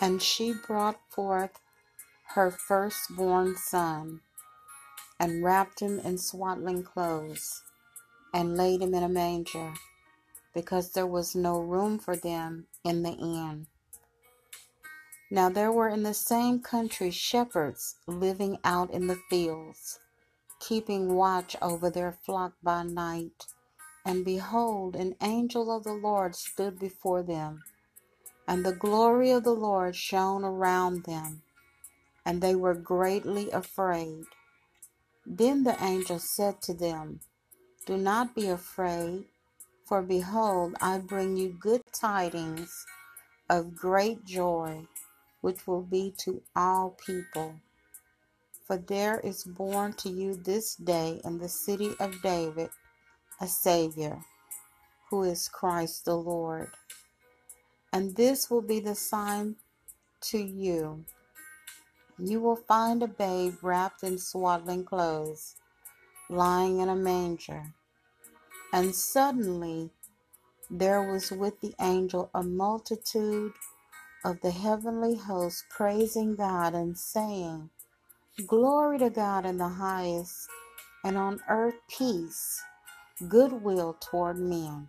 And she brought forth her firstborn son, and wrapped him in swaddling clothes, and laid him in a manger, because there was no room for them in the inn. Now there were in the same country shepherds living out in the fields, keeping watch over their flock by night. And behold, an angel of the Lord stood before them, and the glory of the Lord shone around them, and they were greatly afraid. Then the angel said to them, Do not be afraid, for behold, I bring you good tidings of great joy which will be to all people. For there is born to you this day in the city of David a Savior, who is Christ the Lord. And this will be the sign to you. You will find a babe wrapped in swaddling clothes, lying in a manger. And suddenly there was with the angel a multitude of the heavenly host praising God and saying, Glory to God in the highest, and on earth peace, goodwill toward men.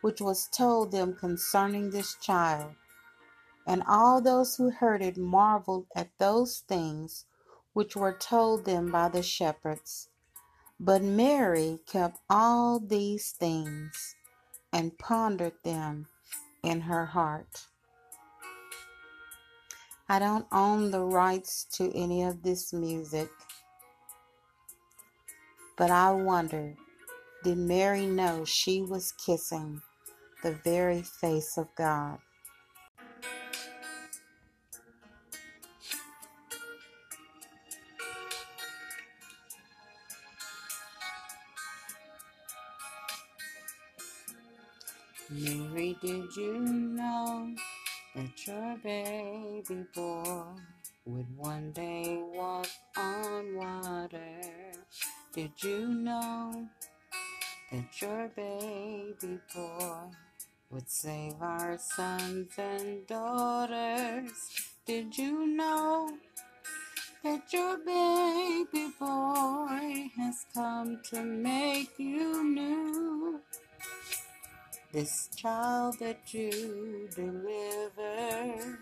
which was told them concerning this child. And all those who heard it marveled at those things which were told them by the shepherds. But Mary kept all these things and pondered them in her heart. I don't own the rights to any of this music. But I wonder did Mary know she was kissing the very face of God? Mary, did you know? that your baby boy would one day walk on water. Did you know that your baby boy would save our sons and daughters? Did you know that your baby boy has come to make you new? This child that you deliver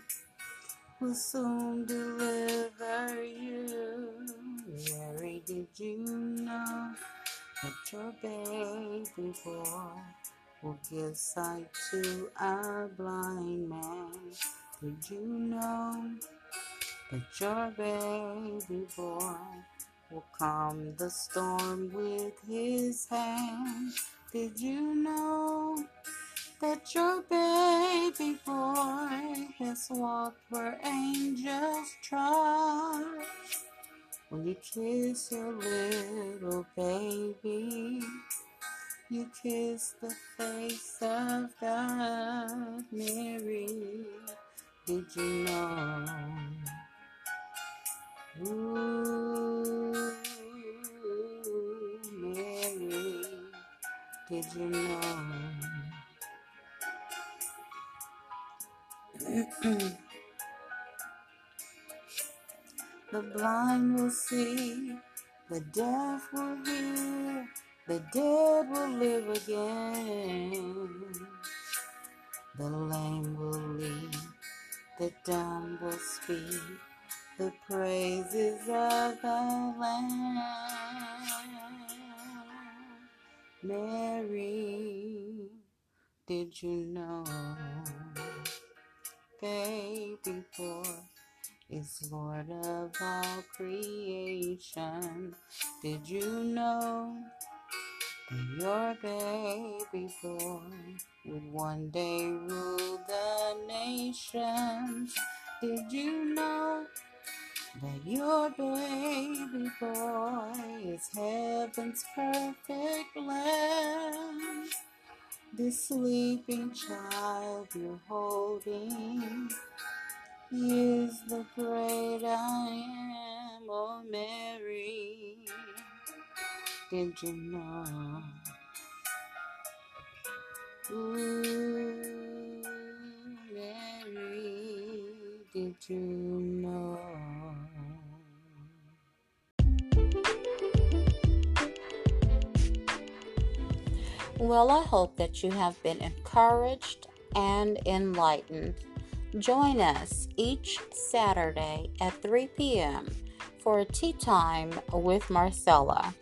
will soon deliver you. Mary, did you know that your baby boy will give sight to a blind man? Did you know that your baby boy will calm the storm with his hand? Did you know that your baby boy has walked where angels trod? When you kiss your little baby, you kiss the face of God, Mary. Did you know? Ooh. Mary, Did you know? the blind will see, the deaf will hear, the dead will live again. The lame will lead, the dumb will speak, the praises of the Lamb. Mary, did you know? Baby boy is Lord of all creation. Did you know that your baby boy would one day rule the nations? Did you know that your baby boy is heaven's perfect lamb? This sleeping child you're holding is the great I am, oh Mary. Did you know? Ooh, Mary, did you know? Well, I hope that you have been encouraged and enlightened. Join us each Saturday at 3 p.m. for a tea time with Marcella.